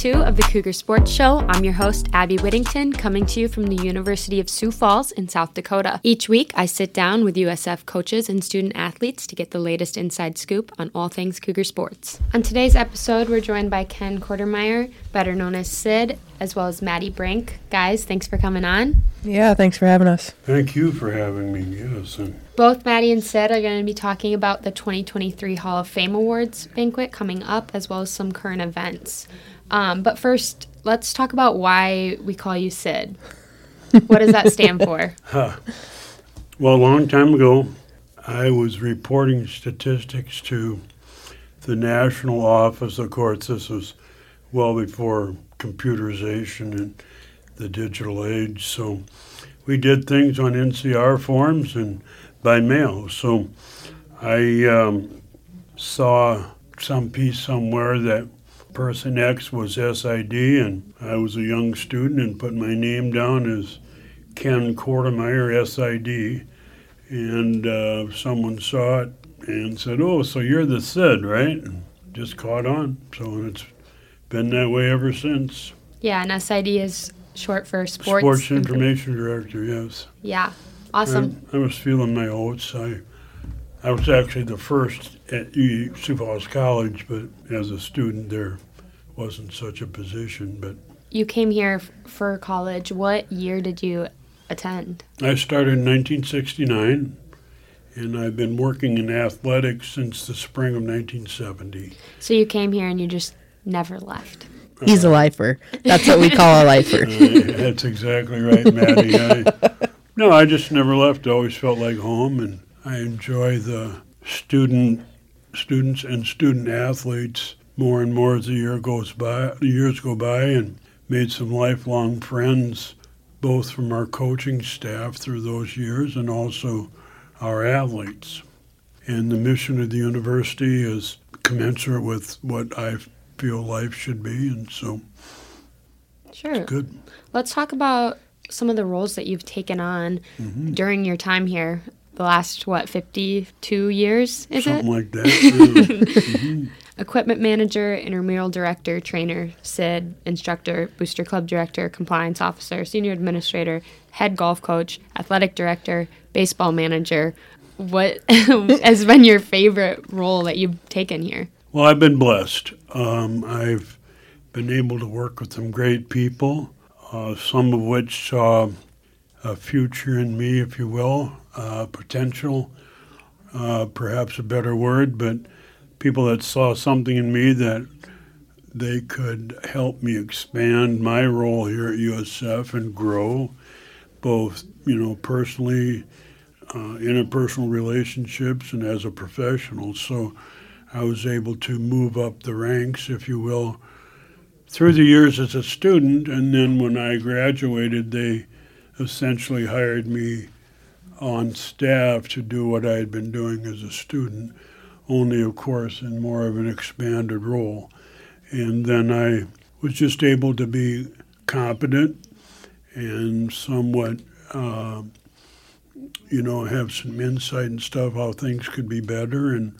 two of the Cougar Sports Show. I'm your host, Abby Whittington, coming to you from the University of Sioux Falls in South Dakota. Each week, I sit down with USF coaches and student athletes to get the latest inside scoop on all things Cougar sports. On today's episode, we're joined by Ken Kortemeyer, better known as Sid, as well as Madie Brink. Guys, thanks for coming on. Yeah, thanks for having us. Thank you for having me. Yes, Both Madie and Sid are going to be talking about the 2023 Hall of Fame Awards banquet coming up, as well as some current events. Um, but first, let's talk about why we call you Sid. What does that stand for? well, a long time ago, I was reporting statistics to the national office. Of course, this was well before computerization and the digital age. So we did things on NCR forms and by mail. So I um, saw some piece somewhere that person X was SID, and I was a young student and put my name down as Ken Kortemeyer SID. And uh, someone saw it and said, "Oh, so you're the Sid, right?" And just caught on. So it's been that way ever since. Yeah, and SID is short for Sports, Sports Infor- Information Director, yes. Yeah, awesome. I, I was feeling my oats. I, I was actually the first at U- Sioux Falls College, but as a student there wasn't such a position. But You came here f- for college. What year did you attend? I started in 1969, and I've been working in athletics since the spring of 1970. So you came here and you just never left. He's a lifer. That's what we call a lifer. Uh, that's exactly right, Madie. I, no, I just never left. I always felt like home, and I enjoy the student students and student athletes more and more as the year goes by. Years go by, and made some lifelong friends, both from our coaching staff through those years, and also our athletes. And the mission of the university is commensurate with what I feel life should be, and so Sure. good. Let's talk about some of the roles that you've taken on Mm-hmm. during your time here. The last what, fifty-two years is Something it? like that. yeah. Equipment manager, intramural director, trainer, SID, instructor, booster club director, compliance officer, senior administrator, head golf coach, athletic director, baseball manager. What has been your favorite role that you've taken here? Well, I've been blessed. Um, I've been able to work with some great people, uh, some of which saw a future in me, if you will, uh, potential, uh, perhaps a better word, but people that saw something in me that they could help me expand my role here at USF and grow, both you know personally, uh, interpersonal relationships, and as a professional. So. I was able to move up the ranks, if you will, through the years as a student. And then when I graduated, they essentially hired me on staff to do what I had been doing as a student, only, of course, in more of an expanded role. And then I was just able to be competent and somewhat, uh, you know, have some insight and stuff how things could be better. And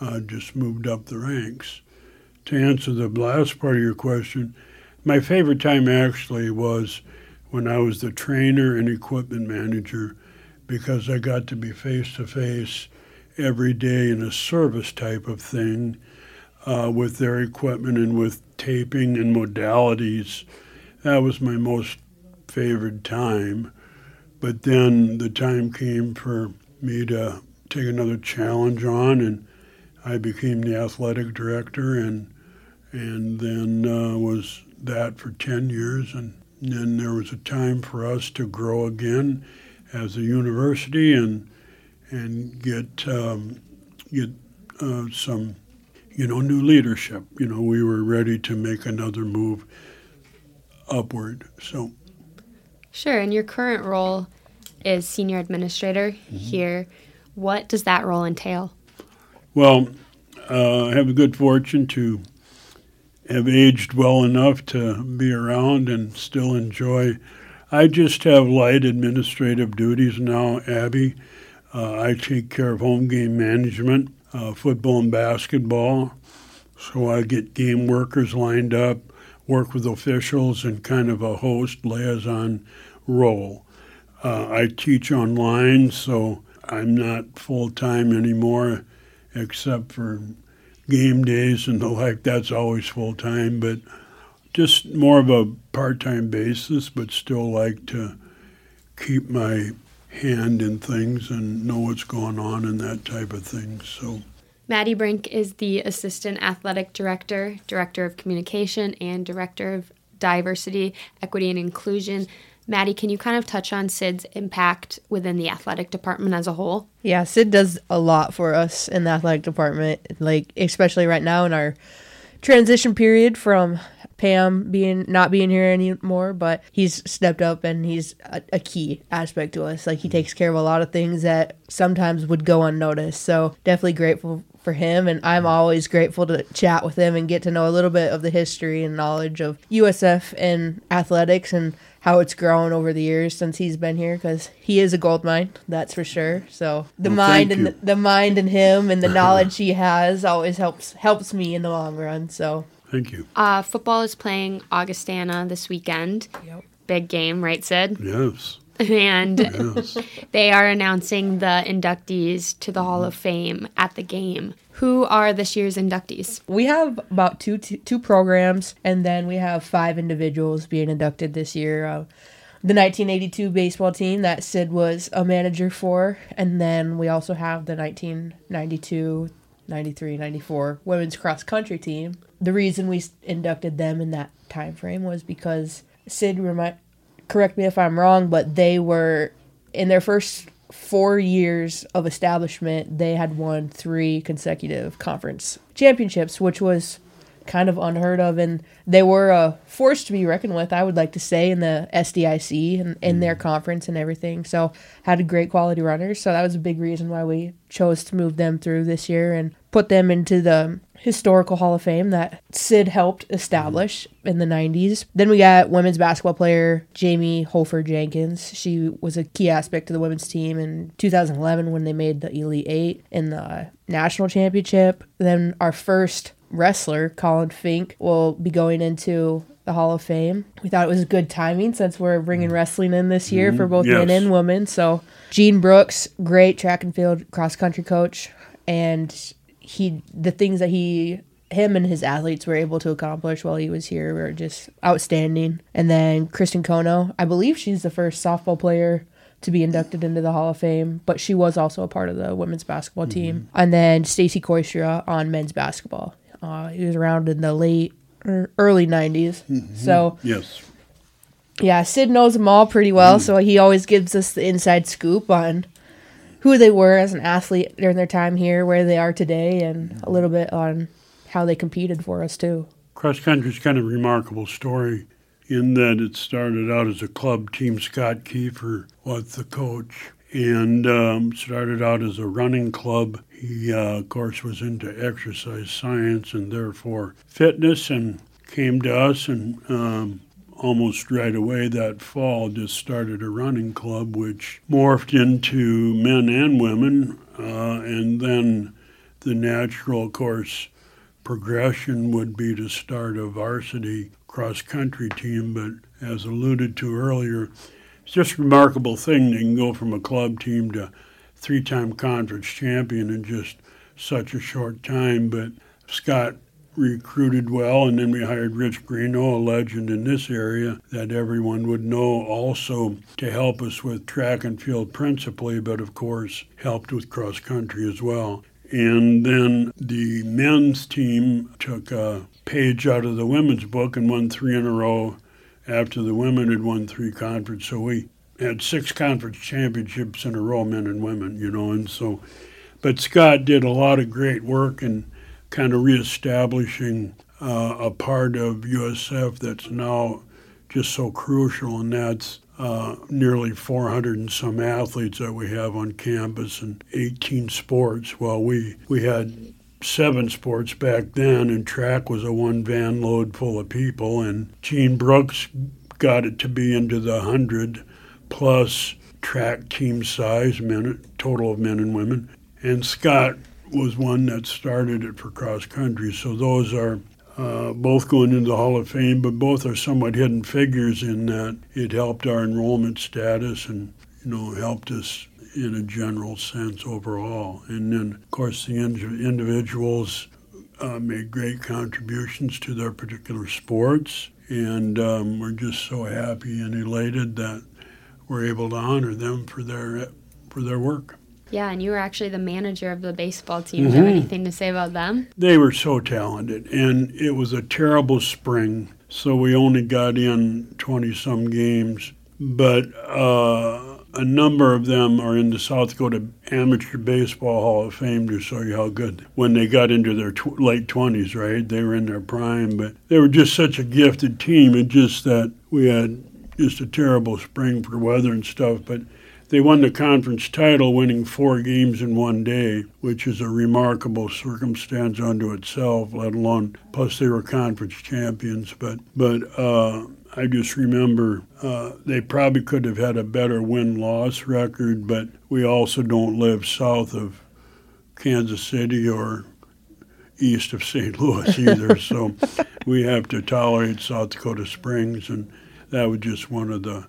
uh, just moved up the ranks. To answer the last part of your question, my favorite time actually was when I was the trainer and equipment manager because I got to be face to face every day in a service type of thing uh, with their equipment and with taping and modalities. That was my most favorite time. But then the time came for me to take another challenge on and I became the athletic director and and then uh, was that for 10 years and then there was a time for us to grow again as a university and and get um, get uh, some you know new leadership you know we were ready to make another move upward so Sure. And your current role is senior administrator here. What does that role entail? Well, uh, I have the good fortune to have aged well enough to be around and still enjoy. I just have light administrative duties now, Abby. Uh, I take care of home game management, uh, football and basketball. So I get game workers lined up, work with officials and kind of a host liaison role. Uh, I teach online, so I'm not full time anymore, except for game days and the like. That's always full time, but just more of a part time basis, but still like to keep my hand in things and know what's going on and that type of thing. So. Madie Brink is the Assistant Athletic Director, Director of Communication, and Director of Diversity, Equity, and Inclusion. Madie, can you kind of touch on Sid's impact within the athletic department as a whole? Yeah, Sid does a lot for us in the athletic department, like especially right now in our transition period from Pam being not being here anymore, but he's stepped up and he's a, a, key aspect to us. Like he mm-hmm. takes care of a lot of things that sometimes would go unnoticed. So definitely grateful for him and I'm always grateful to chat with him and get to know a little bit of the history and knowledge of USF and athletics and how it's grown over the years since he's been here because he is a gold mine that's for sure. So the well, mind and the, the, mind and him and the knowledge he has always helps helps me in the long run so. Thank you. Uh, football is playing augustana this weekend. Yep. big game right sid? Yes and yes. they are announcing the inductees to the Hall of Fame at the game. Who are this year's inductees? We have about two two, two programs, and then we have five individuals being inducted this year. Uh, the 1982 baseball team that Sid was a manager for, and then we also have the 1992 93 94 women's cross country team the reason we inducted them in that time frame was because sid remi- correct me if I'm wrong, but they were in their first four years of establishment, they had won three consecutive conference championships, which was kind of unheard of. And they were a force to be reckoned with, I would like to say, in the SDIC and in their mm. conference and everything. So, had a great quality runners. So, that was a big reason why we chose to move them through this year and put them into the historical Hall of Fame that Sid helped establish in the 90s. Then we got women's basketball player Jamie Holford Jenkins. She was a key aspect to the women's team in 2011 when they made the Elite Eight in the national championship. Then our first wrestler, Colin Fink, will be going into the Hall of Fame. We thought it was good timing since we're bringing wrestling in this year for both yes. men and women. So, Gene Brooks, great track and field cross country coach, and he the things that he him and his athletes were able to accomplish while he was here were just outstanding. And then Kristen Kono, I believe she's the first softball player to be inducted into the Hall of Fame, but she was also a part of the women's basketball team. Mm-hmm. And then Stacy Koistra on men's basketball. Uh, he was around in the late er, early 90s. Mm-hmm. So yes. Yeah, Sid knows them all pretty well, mm. so he always gives us the inside scoop on who they were as an athlete during their time here, where they are today, and a little bit on how they competed for us too. Cross country is kind of a remarkable story in that it started out as a club team. Scott Kiefer was the coach and um, started out as a running club. He, uh, of course, was into exercise science and therefore fitness and came to us and um, almost right away that fall just started a running club which morphed into men and women uh, and then the natural course progression would be to start a varsity cross country team. But as alluded to earlier it's just a remarkable thing you can go from a club team to three-time conference champion in just such a short time. But scott recruited well, and then we hired Rich Greeno, a legend in this area that everyone would know also to help us with track and field principally, but of course helped with cross country as well. And then the men's team took a page out of the women's book and won three in a row after the women had won three conference. So we had six conference championships in a row, men and women, you know, and so. But Scott did a lot of great work and kind of reestablishing uh, a part of USF that's now just so crucial, and that's uh, nearly 400 and some athletes that we have on campus and 18 sports. Well, we, we had seven sports back then, and track was a one van load full of people, and Gene Brooks got it to be into the 100 plus track team size, men, total of men and women. And Scott was one that started it for cross country. So those are uh, both going into the Hall of Fame, but both are somewhat hidden figures in that it helped our enrollment status and you know helped us in a general sense overall. And then, of course, the individuals uh, made great contributions to their particular sports, and um, we're just so happy and elated that we're able to honor them for their for their work. Yeah, and you were actually the manager of the baseball team. Mm-hmm. Do you have mm-hmm. anything to say about them? They were so talented, and it was a terrible spring, so we only got in 20 some games. But uh, a number of them are in the South Dakota Amateur Baseball Hall of Fame to show you how good when they got into their tw- late 20s, right? They were in their prime, but they were just such a gifted team. It's just that we had just a terrible spring for weather and stuff, but they won the conference title, winning four games in one day, which is a remarkable circumstance unto itself. Let alone, plus they were conference champions. But but uh, I just remember uh, they probably could have had a better win loss record, but we also don't live south of Kansas City or east of St. Louis either. so we have to tolerate South Dakota Springs, and that was just one of the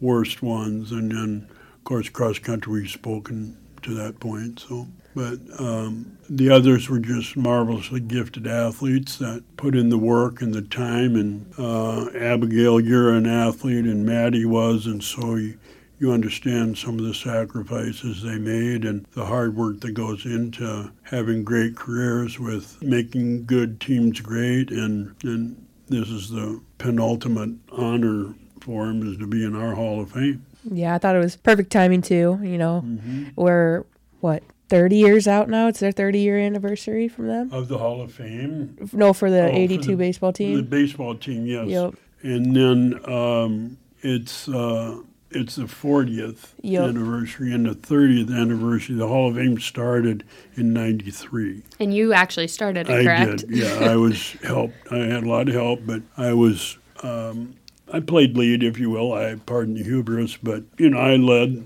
worst ones. And then of course, cross country we've spoken to that point. So, but um, the others were just marvelously gifted athletes that put in the work and the time. And uh, Abigail, you're an athlete, and Madie was, and so you, you understand some of the sacrifices they made and the hard work that goes into having great careers with making good teams great. And, and this is the penultimate honor for them is to be in our Hall of Fame. Yeah, I thought it was perfect timing too. You know, mm-hmm. we're what 30 years out now. It's their 30 year anniversary from them of the Hall of Fame. No, for the oh, 82 for the, baseball team. The baseball team, yes. Yep. And then um, it's uh, it's the 40th yep. anniversary and the 30th anniversary. The Hall of Fame started in '93. And you actually started it, correct? I did. Yeah, I was helped. I had a lot of help, but I was. Um, I played lead, if you will. I pardon the hubris, but you know, I led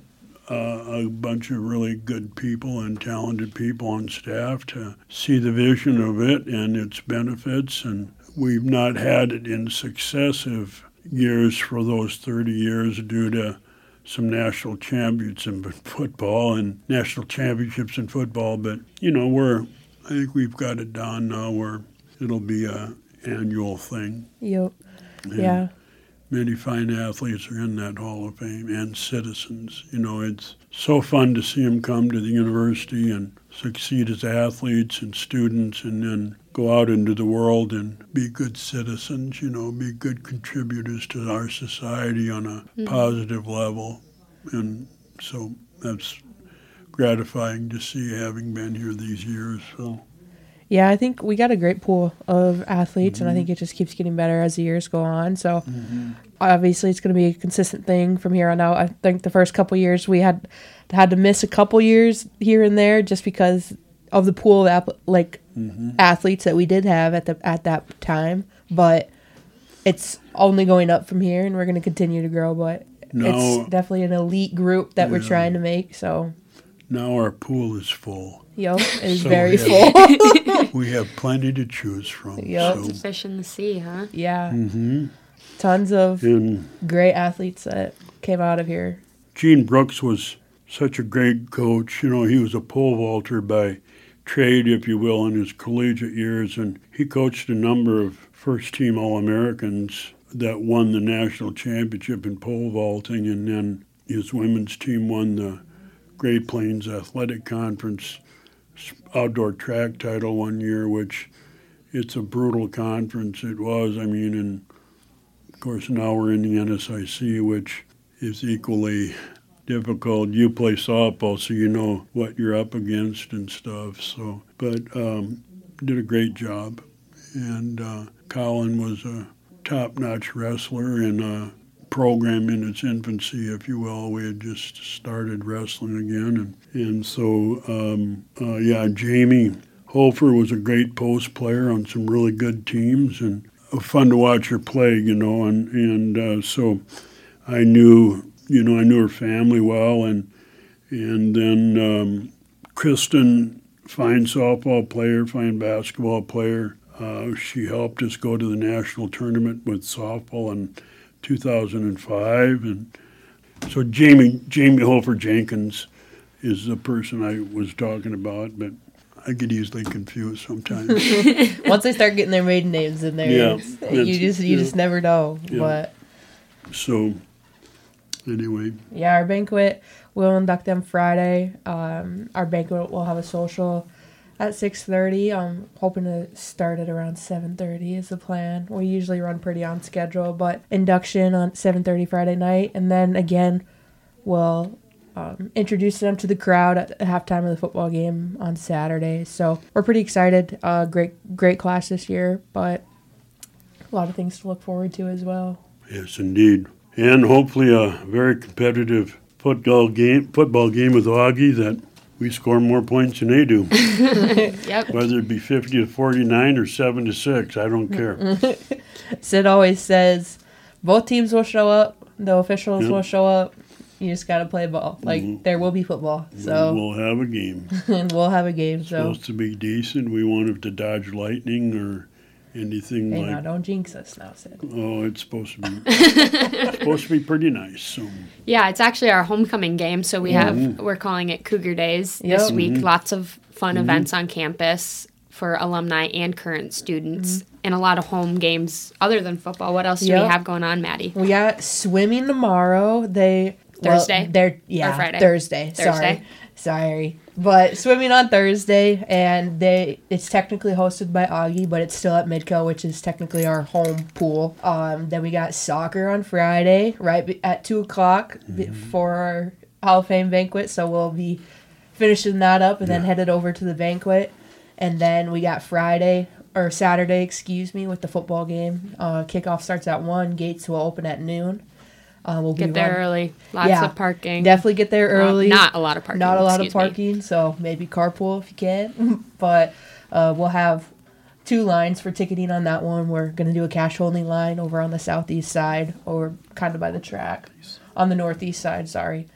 uh, a bunch of really good people and talented people on staff to see the vision of it and its benefits. And we've not had it in successive years for those 30 years due to some national championships in football and national championships in football. But you know, we're I think we've got it down now where it'll be a annual thing. Yep. And yeah many fine athletes are in that Hall of Fame and citizens. You know, it's so fun to see them come to the university and succeed as athletes and students and then go out into the world and be good citizens, you know, be good contributors to our society on a mm-hmm. positive level. And so that's gratifying to see having been here these years. So yeah, I think we got a great pool of athletes, mm-hmm. and I mm-hmm. think it just keeps getting better as the years go on. So mm-hmm. obviously, it's going to be a consistent thing from here on out. I think the first couple years we had had to miss a couple years here and there just because of the pool of like mm-hmm. athletes that we did have at the at that time, but it's only going up from here, and we're going to continue to grow. But no. it's definitely an elite group that yeah. we're trying to make. So now our pool is full. Yep, it's so very we have, full. we have plenty to choose from. Yep. So. It's a fish in the sea, huh? Yeah. Mm-hmm. Tons of and great athletes that came out of here. Gene Brooks was such a great coach. You know, he was a pole vaulter by trade, if you will, in his collegiate years, and he coached a number of first team All Americans that won the national championship in pole vaulting, and then his women's team won the Great Plains Athletic Conference outdoor track title one year, which it's a brutal conference. It was. I mean, and of course now we're in the NSIC, which is equally difficult. You play softball, so you know what you're up against and stuff. So, but um, did a great job, and uh, Colin was a top-notch wrestler and. Uh, program in its infancy, if you will. We had just started wrestling again, and and so um, uh, yeah, Jamie Hofer was a great post player on some really good teams, and fun to watch her play, you know. And and uh, so I knew, you know, I knew her family well, and and then um, Kristen, fine softball player, fine basketball player. Uh, she helped us go to the national tournament with softball in 2005, and so Jamie Jamie Hofer Jenkins is the person I was talking about, but I get easily confused sometimes. Once they start getting their maiden names in there, Yeah, you just you yeah. just never know. Yeah. But so anyway, yeah, our banquet we'll induct them Friday. Um, our banquet will have a social at six thirty. I'm hoping to start at around seven thirty is the plan. We usually run pretty on schedule, but induction on seven thirty Friday night, and then again, we'll um, introduce them to the crowd at halftime of the football game on Saturday. So we're pretty excited. Uh, great great class this year, but a lot of things to look forward to as well. yes, indeed, and hopefully a very competitive football game. Football game with Augie that we score more points than they do. Yep. Whether it be 50 to 49 or 7 to 6, I don't care. Sid always says both teams will show up, the officials Yep. will show up. You just got to play ball. Like Mhm. there will be football, so we'll have a game. and we'll have a game. So Supposed to be decent. We want it to dodge lightning or anything hey, like. now don't jinx us now, Sid. Oh, it's supposed to be. it's supposed to be pretty nice. So Yeah, it's actually our homecoming game, so we have Mhm. we're calling it Cougar Days Yep. this week. Mhm. Lots of fun events on campus for alumni and current students, and a lot of home games other than football. What else do Yep. we have going on, Madie? We got swimming tomorrow. They well, Thursday? they're yeah Friday? Thursday. Sorry, Thursday? sorry. But swimming on Thursday, and they it's technically hosted by Augie, but it's still at Midco, which is technically our home pool. Um, then we got soccer on Friday, right at two o'clock before our Hall of Fame banquet. So we'll be finishing that up and then headed over to the banquet, and then we got Friday or Saturday, excuse me, with the football game. Uh, kickoff starts at one. Gates will open at noon. Uh, we'll Get there run- early. Lots Yeah. of parking. Definitely get there Well, early. not a lot of parking. Not a lot of excuse me. parking, so maybe carpool if you can. but uh, we'll have two lines for ticketing on that one. We're gonna do a cash only line over on the southeast side, or kind of by the track, on the northeast side. Sorry,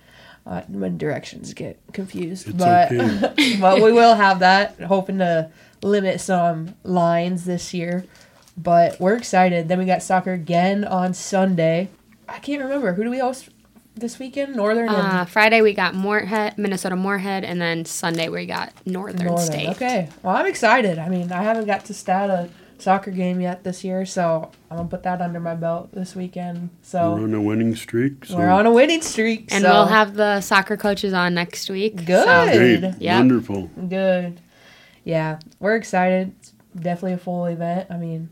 uh, when directions get confused. It's but okay. but we will have that. Hoping to limit some lines this year. But we're excited. Then we got soccer again on Sunday. I can't remember who do we host this weekend. Northern and Uh, Friday we got Moorhead, Minnesota Moorhead, and then Sunday we got Northern, Northern. State. Okay. Well, I'm excited. I mean, I haven't got to stat a soccer game yet this year, so I'm gonna put that under my belt this weekend. So we're So on a winning streak. So we're on a winning streak. And so we'll have the soccer coaches on next week. Good. so- great, Yeah. wonderful. good. Yeah, we're excited. It's definitely a full event. I mean,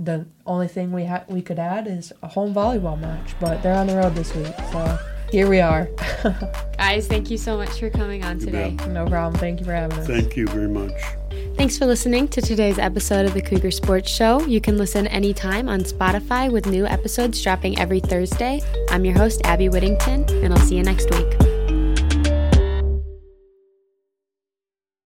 the only thing we ha- we could add is a home volleyball match, but they're on the road this week, so here we are. Guys, thank you so much for coming on You today. bet. no problem. Thank you for having us. Thank you very much. Thanks for listening to today's episode of the Cougar Sports Show. You can listen anytime on Spotify with new episodes dropping every Thursday. I'm your host, Abby Whittington, and I'll see you next week.